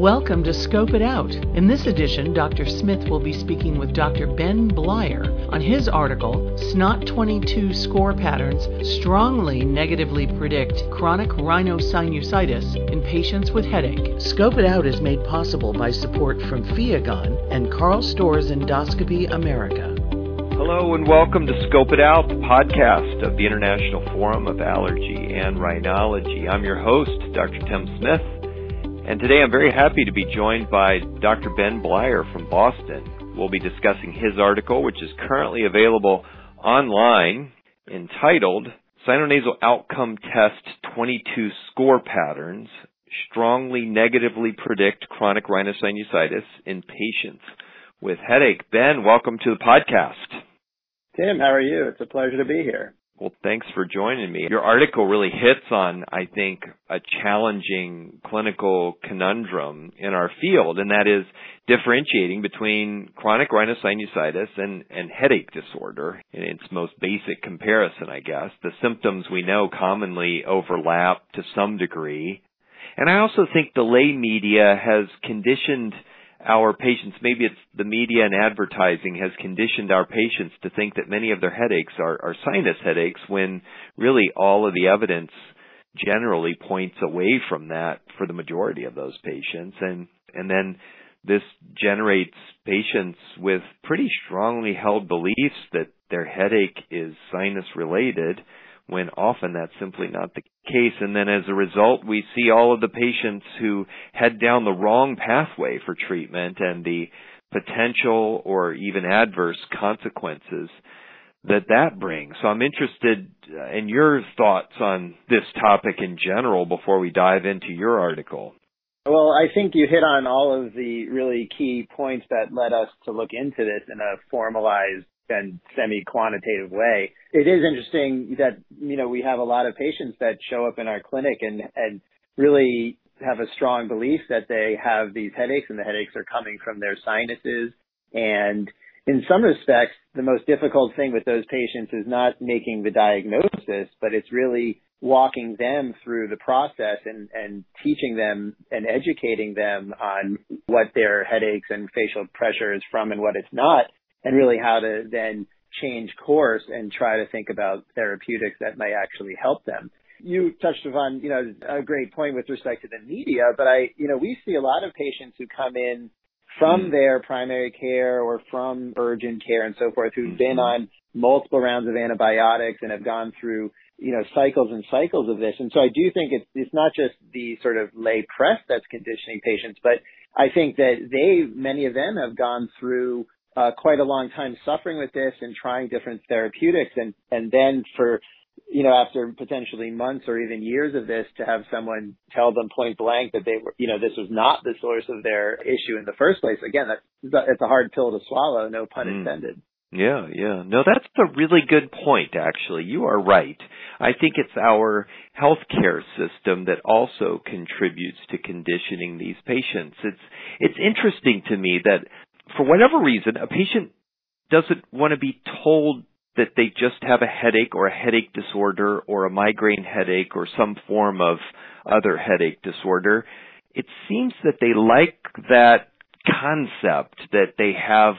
Welcome to Scope It Out. In this edition, Dr. Smith will be speaking with Dr. Ben Bleier on his article, SNOT22 Score Patterns Strongly Negatively Predict Chronic Rhinosinusitis in Patients with Headache. Scope It Out is made possible by support from Fiagon and Karl Storz Endoscopy America. Hello and welcome to Scope It Out, the podcast of the International Forum of Allergy and Rhinology. I'm your host, Dr. Tim Smith. And today I'm very happy to be joined by Dr. Ben Bleier from Boston. We'll be discussing his article, which is currently available online, entitled Sinonasal Outcome Test 22 Score Patterns Strongly Negatively Predict Chronic Rhinosinusitis in Patients with Headache. Ben, welcome to the podcast. Tim, how are you? It's a pleasure to be here. Well, thanks for joining me. Your article really hits on, I think, a challenging clinical conundrum in our field, and that is differentiating between chronic rhinosinusitis and, and headache disorder in its most basic comparison, I guess. The symptoms we know commonly overlap to some degree. And I also think the lay media has conditioned our patients, maybe it's the media and advertising has conditioned our patients to think that many of their headaches are, are sinus headaches when really all of the evidence generally points away from that for the majority of those patients. And, and then this generates patients with pretty strongly held beliefs that their headache is sinus related when often that's simply not the case. And then as a result, we see all of the patients who head down the wrong pathway for treatment and the potential or even adverse consequences that that brings. So I'm interested uh, in your thoughts on this topic in general before we dive into your article. Well, I think you hit on all of the really key points that led us to look into this in a formalized and semi-quantitative way. It is interesting that, you know, we have a lot of patients that show up in our clinic and, and really have a strong belief that they have these headaches and the headaches are coming from their sinuses. And in some respects, the most difficult thing with those patients is not making the diagnosis, but it's really walking them through the process and, and teaching them and educating them on what their headaches and facial pressure is from and what it's not and really how to then change course and try to think about therapeutics that may actually help them. You touched upon, you know, a great point with respect to the media, but I, you know, we see a lot of patients who come in from mm their primary care or from urgent care and so forth who've mm-hmm. been on multiple rounds of antibiotics and have gone through, you know, cycles and cycles of this. And so I do think it's, it's not just the sort of lay press that's conditioning patients, but I think that they, many of them have gone through uh, quite a long time suffering with this and trying different therapeutics and, and then for, you know, after potentially months or even years of this to have someone tell them point blank that they were, you know, this was not the source of their issue in the first place. Again, that's, it's a hard pill to swallow, no pun mm. intended. Yeah, yeah. No, that's a really good point, actually. You are right. I think it's our healthcare system that also contributes to conditioning these patients. It's, it's interesting to me that for whatever reason, a patient doesn't want to be told that they just have a headache or a headache disorder or a migraine headache or some form of other headache disorder. It seems that they like that concept that they have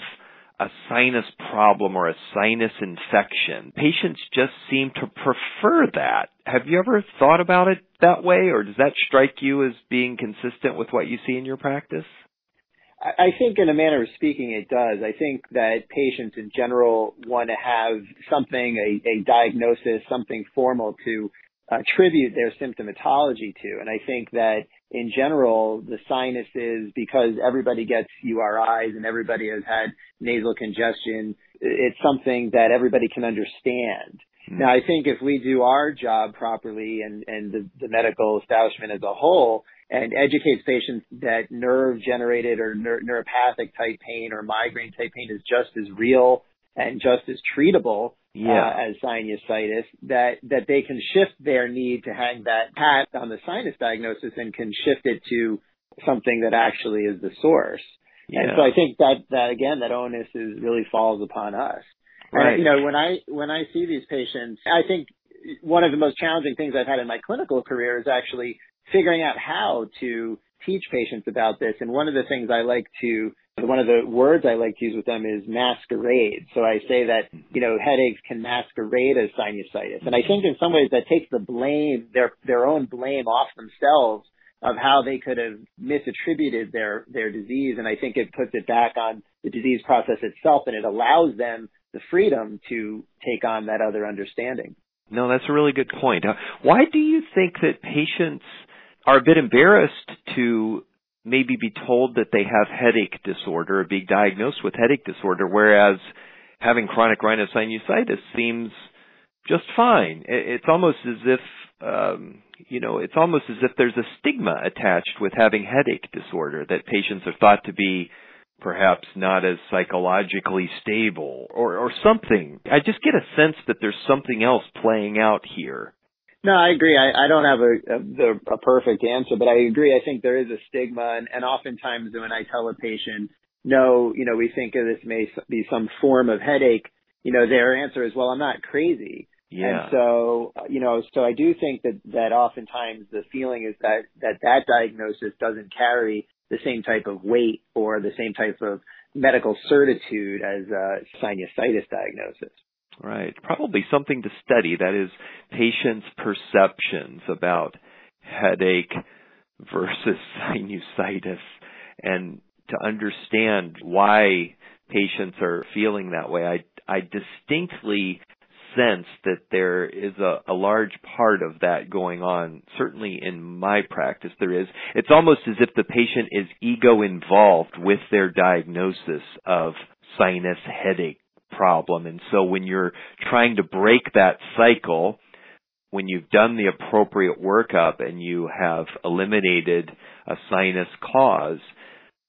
a sinus problem or a sinus infection. Patients just seem to prefer that. Have you ever thought about it that way or does that strike you as being consistent with what you see in your practice? I think in a manner of speaking, it does. I think that patients in general want to have something, a, a diagnosis, something formal to attribute their symptomatology to. And I think that in general, the sinuses, because everybody gets URIs and everybody has had nasal congestion, it's something that everybody can understand. Mm-hmm. Now, I think if we do our job properly and, and the, the medical establishment as a whole, and educates patients that nerve generated or neur- neuropathic type pain or migraine type pain is just as real and just as treatable yeah. uh, as sinusitis that that they can shift their need to hang that hat on the sinus diagnosis and can shift it to something that actually is the source. Yeah. And so I think that that again that onus is really falls upon us. Right. And, you know when I when I see these patients, I think one of the most challenging things I've had in my clinical career is actually figuring out how to teach patients about this. And one of the things I like to, one of the words I like to use with them is masquerade. So I say that, you know, headaches can masquerade as sinusitis. And I think in some ways that takes the blame, their, their own blame off themselves of how they could have misattributed their, their disease. And I think it puts it back on the disease process itself and it allows them the freedom to take on that other understanding. No, that's a really good point. Uh, why do you think that patients are a bit embarrassed to maybe be told that they have headache disorder or be diagnosed with headache disorder, whereas having chronic rhinosinusitis seems just fine. It's almost as if, um, you know, it's almost as if there's a stigma attached with having headache disorder that patients are thought to be perhaps not as psychologically stable or, or something. I just get a sense that there's something else playing out here. No, I agree. I, I don't have a, a, a perfect answer, but I agree. I think there is a stigma, and, and oftentimes when I tell a patient, no, you know, we think of this may be some form of headache, you know, their answer is, well, I'm not crazy. Yeah. And so, uh, you know, so I do think that, that oftentimes the feeling is that, that that diagnosis doesn't carry the same type of weight or the same type of medical certitude as a sinusitis diagnosis. Right. Probably something to study. That is patients' perceptions about headache versus sinusitis and to understand why patients are feeling that way. I, I distinctly sense that there is a, a large part of that going on. Certainly in my practice, there is. It's almost as if the patient is ego involved with their diagnosis of sinus headache problem. And so when you're trying to break that cycle, when you've done the appropriate workup and you have eliminated a sinus cause,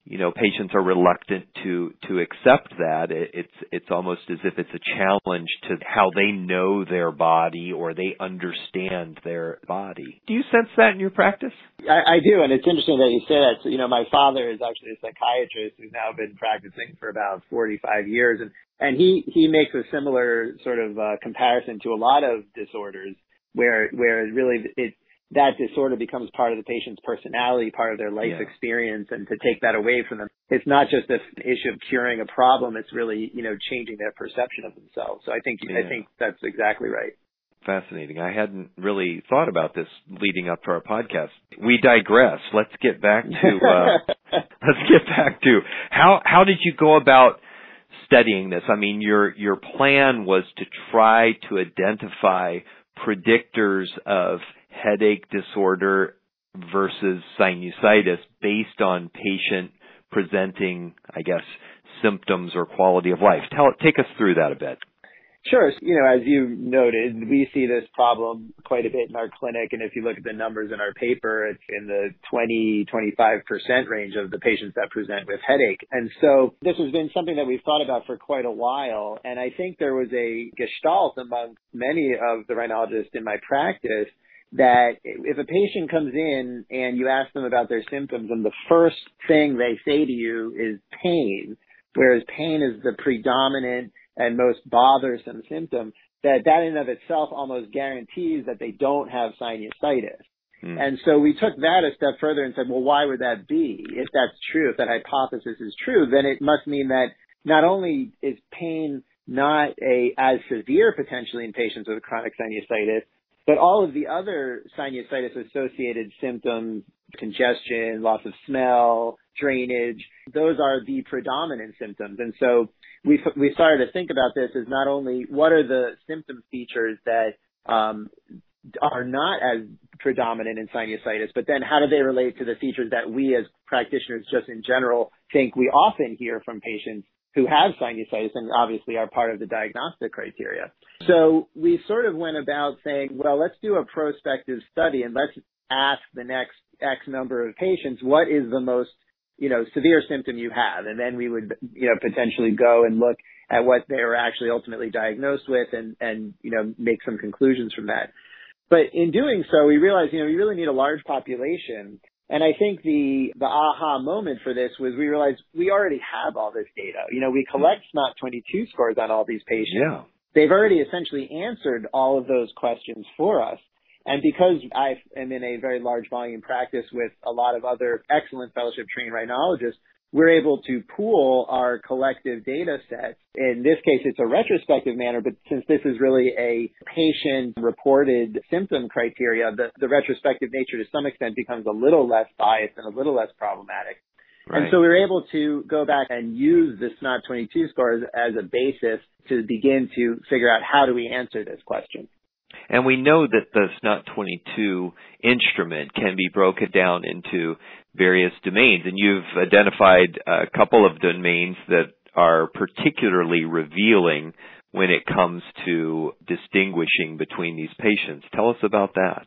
you know, patients are reluctant to to accept that. It's it's almost as if it's a challenge to how they know their body or they understand their body. Do you sense that in your practice? I, I do, and it's interesting that you say that. So, you know, my father is actually a psychiatrist who's now been practicing for about 45 years, and and he he makes a similar sort of uh, comparison to a lot of disorders where where really it that disorder becomes part of the patient's personality, part of their life yeah. experience, and to take that away from them, it's not just an issue of curing a problem. It's really, you know, changing their perception of themselves. So I think, yeah. I think that's exactly right. Fascinating. I hadn't really thought about this leading up to our podcast. We digress. Let's get back to, uh, let's get back to how, how did you go about studying this? I mean, your, your plan was to try to identify predictors of headache disorder versus sinusitis based on patient presenting, I guess, symptoms or quality of life. Tell, take us through that a bit. Sure. You know, as you noted, we see this problem quite a bit in our clinic. And if you look at the numbers in our paper, it's in the 20, 25% range of the patients that present with headache. And so this has been something that we've thought about for quite a while. And I think there was a gestalt among many of the rhinologists in my practice that if a patient comes in and you ask them about their symptoms and the first thing they say to you is pain, whereas pain is the predominant and most bothersome symptom, that that in of itself almost guarantees that they don't have sinusitis. Hmm. And so we took that a step further and said, well, why would that be? If that's true, if that hypothesis is true, then it must mean that not only is pain not a as severe potentially in patients with chronic sinusitis, but all of the other sinusitis associated symptoms, congestion, loss of smell, drainage, those are the predominant symptoms. And so we, we started to think about this as not only what are the symptom features that um, are not as predominant in sinusitis, but then how do they relate to the features that we as practitioners just in general think we often hear from patients who have sinusitis and obviously are part of the diagnostic criteria. So we sort of went about saying, well, let's do a prospective study and let's ask the next X number of patients, what is the most, you know, severe symptom you have? And then we would, you know, potentially go and look at what they were actually ultimately diagnosed with and, and, you know, make some conclusions from that. But in doing so, we realized, you know, we really need a large population and I think the, the aha moment for this was we realized we already have all this data. You know, we collect mm-hmm. SNOT 22 scores on all these patients. Yeah. They've already essentially answered all of those questions for us. And because I am in a very large volume practice with a lot of other excellent fellowship trained rhinologists, we're able to pool our collective data sets. In this case, it's a retrospective manner, but since this is really a patient reported symptom criteria, the, the retrospective nature to some extent becomes a little less biased and a little less problematic. Right. And so we were able to go back and use the SNOT 22 scores as a basis to begin to figure out how do we answer this question. And we know that the SNOT 22 instrument can be broken down into various domains. And you've identified a couple of domains that are particularly revealing when it comes to distinguishing between these patients. Tell us about that.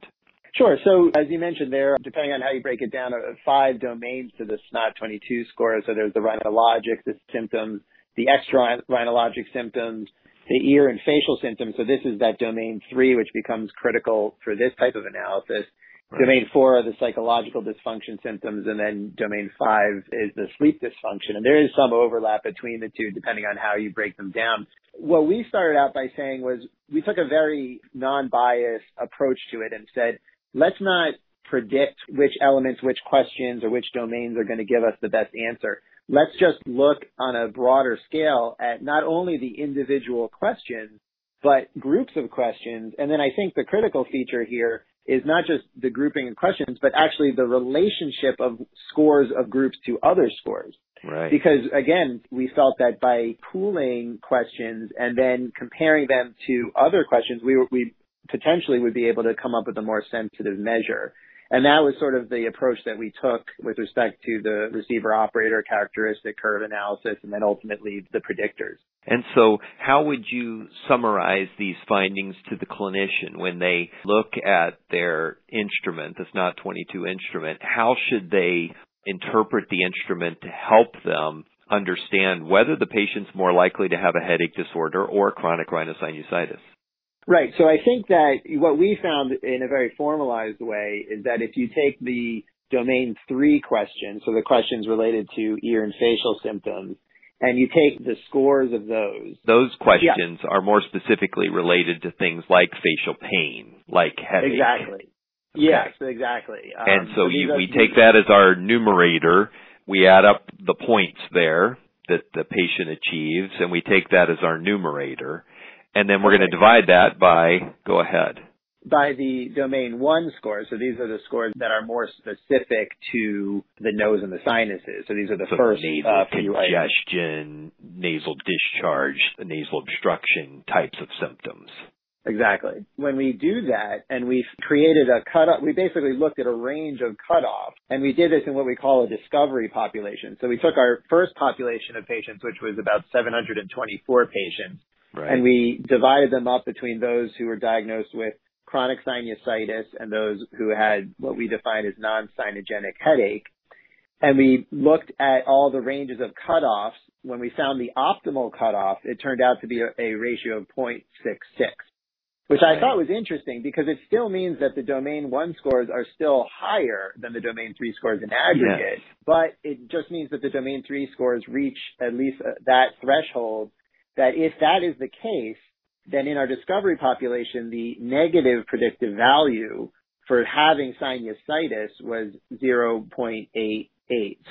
Sure. So as you mentioned there, depending on how you break it down, uh, five domains to the SNOT 22 score. So there's the rhinologic, the symptoms, the extra rhinologic symptoms, the ear and facial symptoms. So this is that domain three, which becomes critical for this type of analysis. Domain four are the psychological dysfunction symptoms, and then domain five is the sleep dysfunction. And there is some overlap between the two, depending on how you break them down. What we started out by saying was we took a very non-biased approach to it and said, let's not predict which elements, which questions, or which domains are going to give us the best answer let's just look on a broader scale at not only the individual questions, but groups of questions. And then I think the critical feature here is not just the grouping of questions, but actually the relationship of scores of groups to other scores. Right. Because again, we felt that by pooling questions and then comparing them to other questions, we, we potentially would be able to come up with a more sensitive measure. And that was sort of the approach that we took with respect to the receiver operator characteristic curve analysis and then ultimately the predictors. And so how would you summarize these findings to the clinician when they look at their instrument, the SNOT 22 instrument? How should they interpret the instrument to help them understand whether the patient's more likely to have a headache disorder or chronic rhinosinusitis? Right. So I think that what we found in a very formalized way is that if you take the domain three questions, so the questions related to ear and facial symptoms, and you take the scores of those. Those questions yeah. are more specifically related to things like facial pain, like headache. Exactly. Okay. Yes, exactly. Um, and so, so you, we take that as our numerator. We add up the points there that the patient achieves, and we take that as our numerator and then we're going to divide that by, go ahead. By the domain one scores. So these are the scores that are more specific to the nose and the sinuses. So these are the so first nasal uh, congestion, nasal discharge, nasal obstruction types of symptoms. Exactly. When we do that and we created a cutoff, we basically looked at a range of cutoffs and we did this in what we call a discovery population. So we took our first population of patients, which was about 724 patients, Right. And we divided them up between those who were diagnosed with chronic sinusitis and those who had what we define as non-sinogenic headache. And we looked at all the ranges of cutoffs. When we found the optimal cutoff, it turned out to be a, a ratio of 0.66, which I thought was interesting because it still means that the domain one scores are still higher than the domain three scores in aggregate, yes. but it just means that the domain three scores reach at least uh, that threshold that if that is the case, then in our discovery population, the negative predictive value for having sinusitis was 0.88.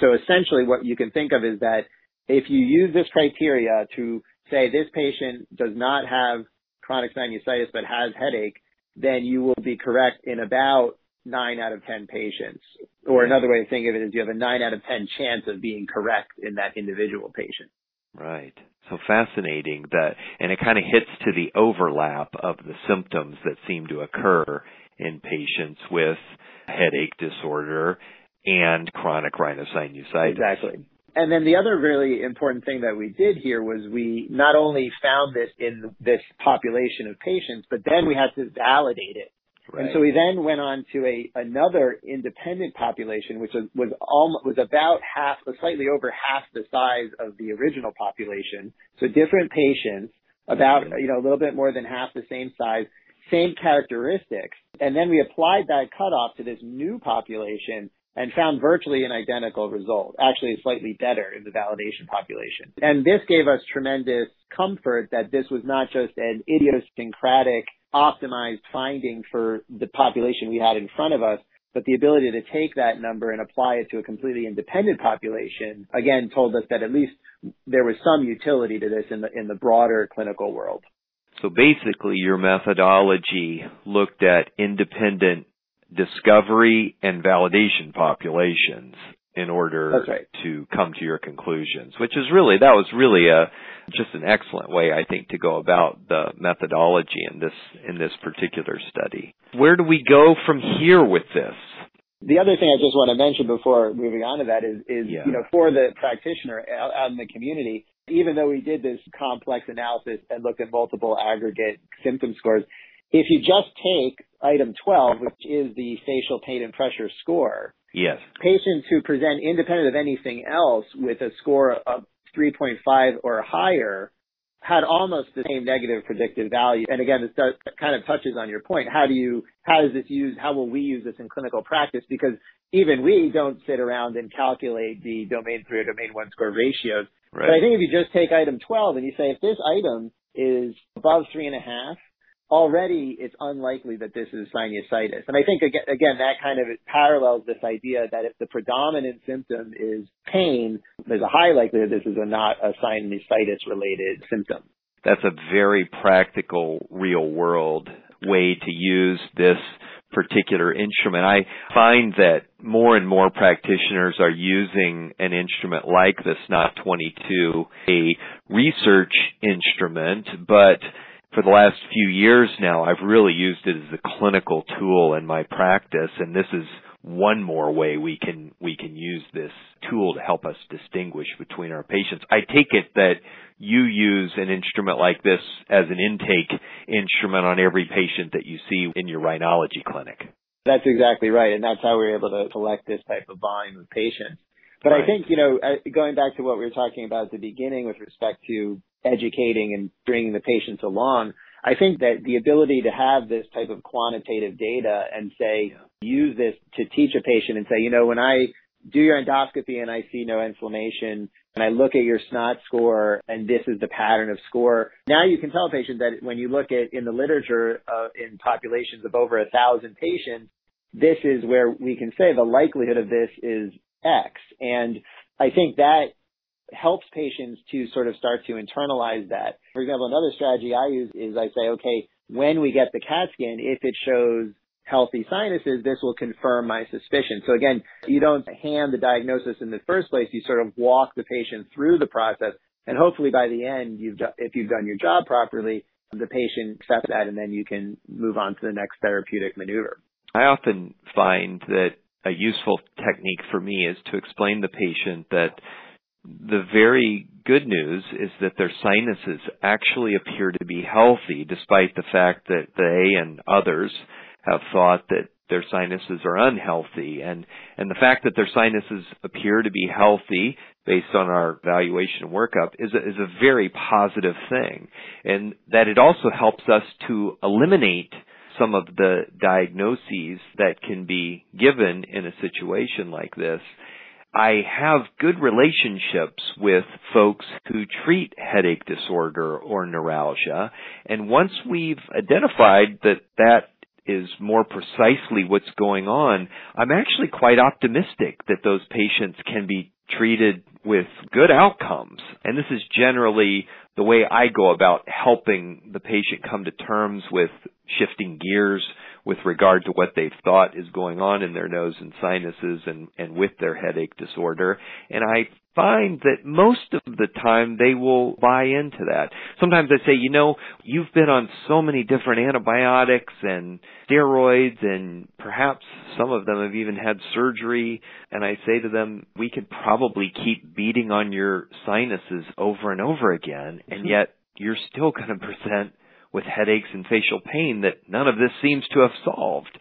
So essentially what you can think of is that if you use this criteria to say this patient does not have chronic sinusitis but has headache, then you will be correct in about 9 out of 10 patients. Or another way to think of it is you have a 9 out of 10 chance of being correct in that individual patient. Right. So fascinating that, and it kind of hits to the overlap of the symptoms that seem to occur in patients with headache disorder and chronic rhinosinusitis. Exactly. And then the other really important thing that we did here was we not only found this in this population of patients, but then we had to validate it Right. And so we then went on to a another independent population, which was was almost was about half, slightly over half the size of the original population. So different patients, about you know a little bit more than half the same size, same characteristics, and then we applied that cutoff to this new population and found virtually an identical result, actually slightly better in the validation population. And this gave us tremendous comfort that this was not just an idiosyncratic optimized finding for the population we had in front of us. But the ability to take that number and apply it to a completely independent population, again, told us that at least there was some utility to this in the, in the broader clinical world. So basically your methodology looked at independent discovery and validation populations in order right. to come to your conclusions, which is really, that was really a, just an excellent way, I think, to go about the methodology in this, in this particular study. Where do we go from here with this? The other thing I just want to mention before moving on to that is, is Yeah. you know, for the practitioner out out in the community, even though we did this complex analysis and looked at multiple aggregate symptom scores, if you just take item 12, which is the facial pain and pressure score, Yes. patients who present independent of anything else with a score of 3.5 or higher had almost the same negative predictive value. And again, this does, kind of touches on your point. How do you, how does this use, how will we use this in clinical practice? Because even we don't sit around and calculate the domain three or domain one score ratios. Right. But I think if you just take item 12 and you say if this item is above three and a half, already it's unlikely that this is sinusitis. And I think again, again, that kind of parallels this idea that if the predominant symptom is pain, there's a high likelihood this is a not a sinusitis related symptom. That's a very practical, real world way to use this particular instrument. I find that more and more practitioners are using an instrument like the SNOT 22, a research instrument, but for the last few years now, I've really used it as a clinical tool in my practice, and this is one more way we can we can use this tool to help us distinguish between our patients. I take it that you use an instrument like this as an intake instrument on every patient that you see in your rhinology clinic. That's exactly right. And that's how we're able to collect this type of volume of patients. But Right. I think, you know, uh, going back to what we were talking about at the beginning with respect to educating and bringing the patients along, I think that the ability to have this type of quantitative data and say, use this to teach a patient and say, you know, when I do your endoscopy and I see no inflammation and I look at your snot score and this is the pattern of score, now you can tell a patient that when you look at in the literature uh, in populations of over a thousand patients, this is where we can say the likelihood of this is X. And I think that helps patients to sort of start to internalize that. For example, another strategy I use is I say, okay, when we get the CAT scan, if it shows healthy sinuses, this will confirm my suspicion. So again, you don't hand the diagnosis in the first place. You sort of walk the patient through the process. And hopefully by the end, you've, if you've done your job properly, the patient accepts that and then you can move on to the next therapeutic maneuver. I often find that a useful technique for me is to explain the patient that the very good news is that their sinuses actually appear to be healthy despite the fact that they and others have thought that their sinuses are unhealthy. And and the fact that their sinuses appear to be healthy based on our evaluation workup is a, is a very positive thing. And that it also helps us to eliminate some of the diagnoses that can be given in a situation like this I have good relationships with folks who treat headache disorder or neuralgia. And once we've identified that that is more precisely what's going on, I'm actually quite optimistic that those patients can be treated with good outcomes. And this is generally the way I go about helping the patient come to terms with shifting gears with regard to what they've thought is going on in their nose and sinuses and, and with their headache disorder. And I find that most of the time they will buy into that. Sometimes I say, you know, you've been on so many different antibiotics and steroids and perhaps some of them have even had surgery. And I say to them, we could probably keep beating on your sinuses over and over again. And yet you're still going to present with headaches and facial pain that none of this seems to have solved.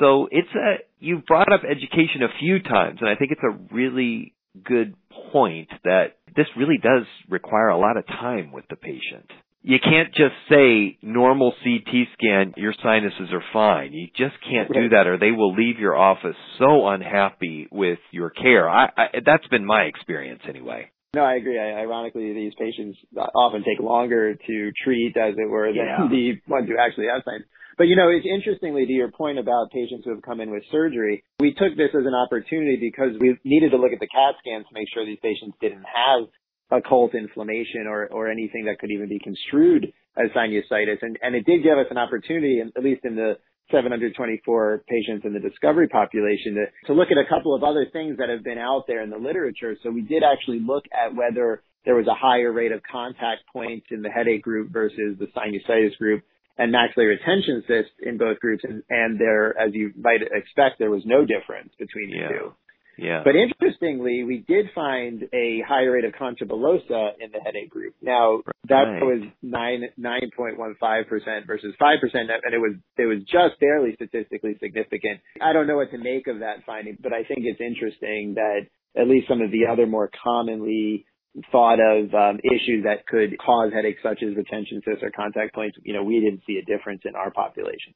So it's a, you've brought up education a few times and I think it's a really good point that this really does require a lot of time with the patient. You can't just say normal CT scan, your sinuses are fine. You just can't do that or they will leave your office so unhappy with your care. I, I that's been my experience anyway. No, I agree. I, ironically, these patients often take longer to treat, as it were, than yeah. the ones who actually have sinus. But you know, it's interestingly to your point about patients who have come in with surgery, we took this as an opportunity because we needed to look at the CAT scans to make sure these patients didn't have occult inflammation or, or anything that could even be construed as sinusitis. And, and it did give us an opportunity, at least in the 724 patients in the discovery population to, to look at a couple of other things that have been out there in the literature. So we did actually look at whether there was a higher rate of contact points in the headache group versus the sinusitis group and maxillary retention cysts in both groups. And, and there, as you might expect, there was no difference between the yeah. two. Yeah. But interestingly, we did find a higher rate of concha in the headache group. Now that right. was nine nine point one five percent versus five percent, and it was it was just barely statistically significant. I don't know what to make of that finding, but I think it's interesting that at least some of the other more commonly thought of um, issues that could cause headaches, such as retention cysts or contact points, you know, we didn't see a difference in our population.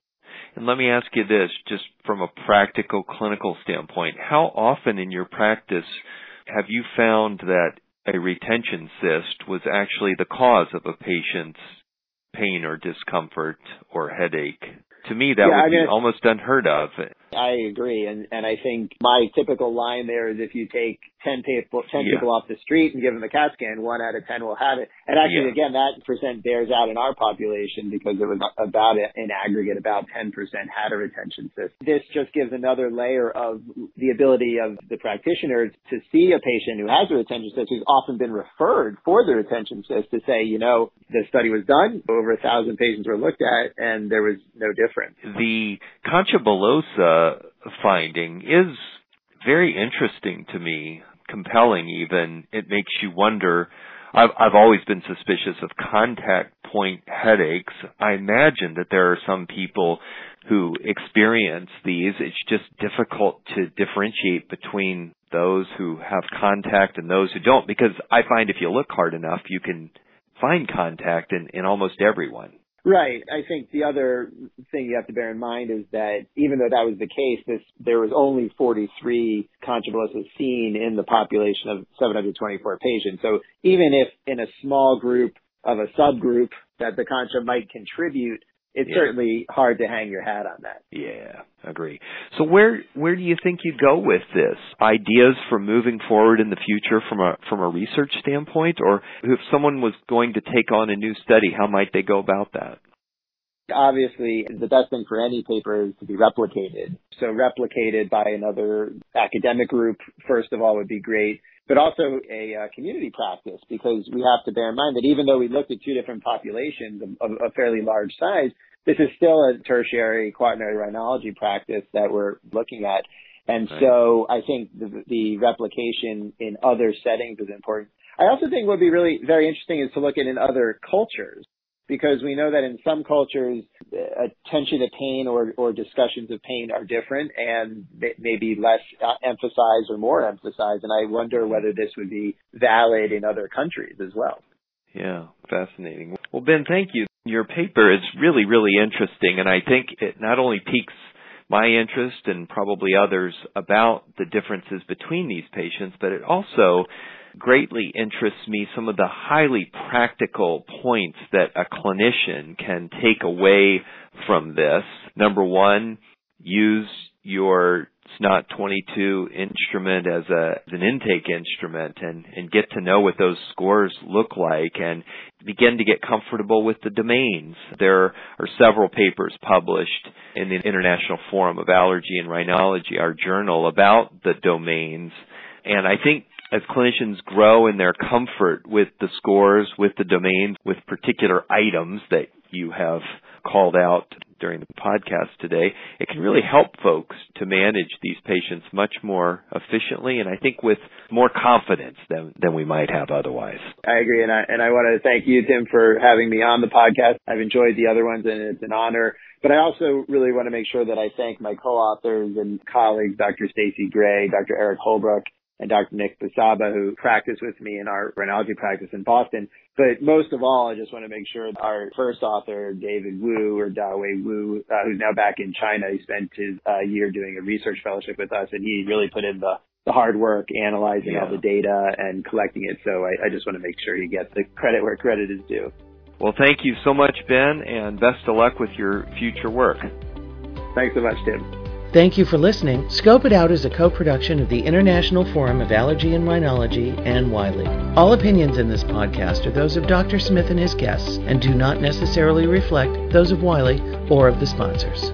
And let me ask you this, just from a practical clinical standpoint, how often in your practice have you found that a retention cyst was actually the cause of a patient's pain or discomfort or headache? To me, that yeah, would I mean, be almost unheard of. I agree, and and I think my typical line there is if you take ten people ten yeah. people off the street and give them a CAT scan, one out of ten will have it. And actually, yeah. again, that percent bears out in our population because it was about in aggregate about ten percent had a retention cyst. This just gives another layer of the ability of the practitioner to see a patient who has a retention cyst who's often been referred for the retention cyst to say, you know, the study was done, over a thousand patients were looked at, and there was no difference. The concha bullosa Uh, finding is very interesting to me, compelling even. It makes you wonder. I've, I've always been suspicious of contact point headaches. I imagine that there are some people who experience these. It's just difficult to differentiate between those who have contact and those who don't because I find if you look hard enough, you can find contact in, in almost everyone. Right. I think the other thing you have to bear in mind is that even though that was the case, this there was only 43 concha seen in the population of 724 patients. So even if in a small group of a subgroup that the concha might contribute, it's Yeah. certainly hard to hang your hat on that. Yeah, agree. So where where do you think you go with this? Ideas for moving forward in the future from a from a research standpoint, or if someone was going to take on a new study, how might they go about that? Obviously, the best thing for any paper is to be replicated. So replicated by another academic group, first of all, would be great, but also a uh, community practice because we have to bear in mind that even though we looked at two different populations of, of a fairly large size, this is still a tertiary quaternary rhinology practice that we're looking at. And Right. so I think the, the replication in other settings is important. I also think what would be really very interesting is to look at in other cultures because we know that in some cultures, uh, attention to pain or, or discussions of pain are different and may- maybe less uh, emphasized or more emphasized. And I wonder whether this would be valid in other countries as well. Yeah, fascinating. Well, Ben, thank you. Your paper is really, really interesting, and I think it not only piques my interest and probably others about the differences between these patients, but it also greatly interests me some of the highly practical points that a clinician can take away from this. Number one, use your SNOT 22 instrument as a as an intake instrument and and get to know what those scores look like and begin to get comfortable with the domains. There are several papers published in the International Forum of Allergy and Rhinology, our journal, about the domains. And I think as clinicians grow in their comfort with the scores, with the domains, with particular items that you have called out during the podcast today, it can really help folks to manage these patients much more efficiently and I think with more confidence than, than we might have otherwise. I agree, and I and I want to thank you, Tim, for having me on the podcast. I've enjoyed the other ones, and it's an honor. But I also really want to make sure that I thank my co-authors and colleagues, Dr. Stacey Gray, Dr. Eric Holbrook, and Dr. Nick Busaba, who practiced with me in our rhinology practice in Boston. But most of all, I just want to make sure our first author, David Wu or Dawei Wu, uh, who's now back in China, he spent his uh, year doing a research fellowship with us, and he really put in the the hard work analyzing Yeah. all the data and collecting it. So I, I just want to make sure he gets the credit where credit is due. Well, thank you so much, Ben, and best of luck with your future work. Thanks so much, Tim. Thank you for listening. Scope It Out is a co-production of the International Forum of Allergy and Rhinology and Wiley. All opinions in this podcast are those of Dr. Smith and his guests and do not necessarily reflect those of Wiley or of the sponsors.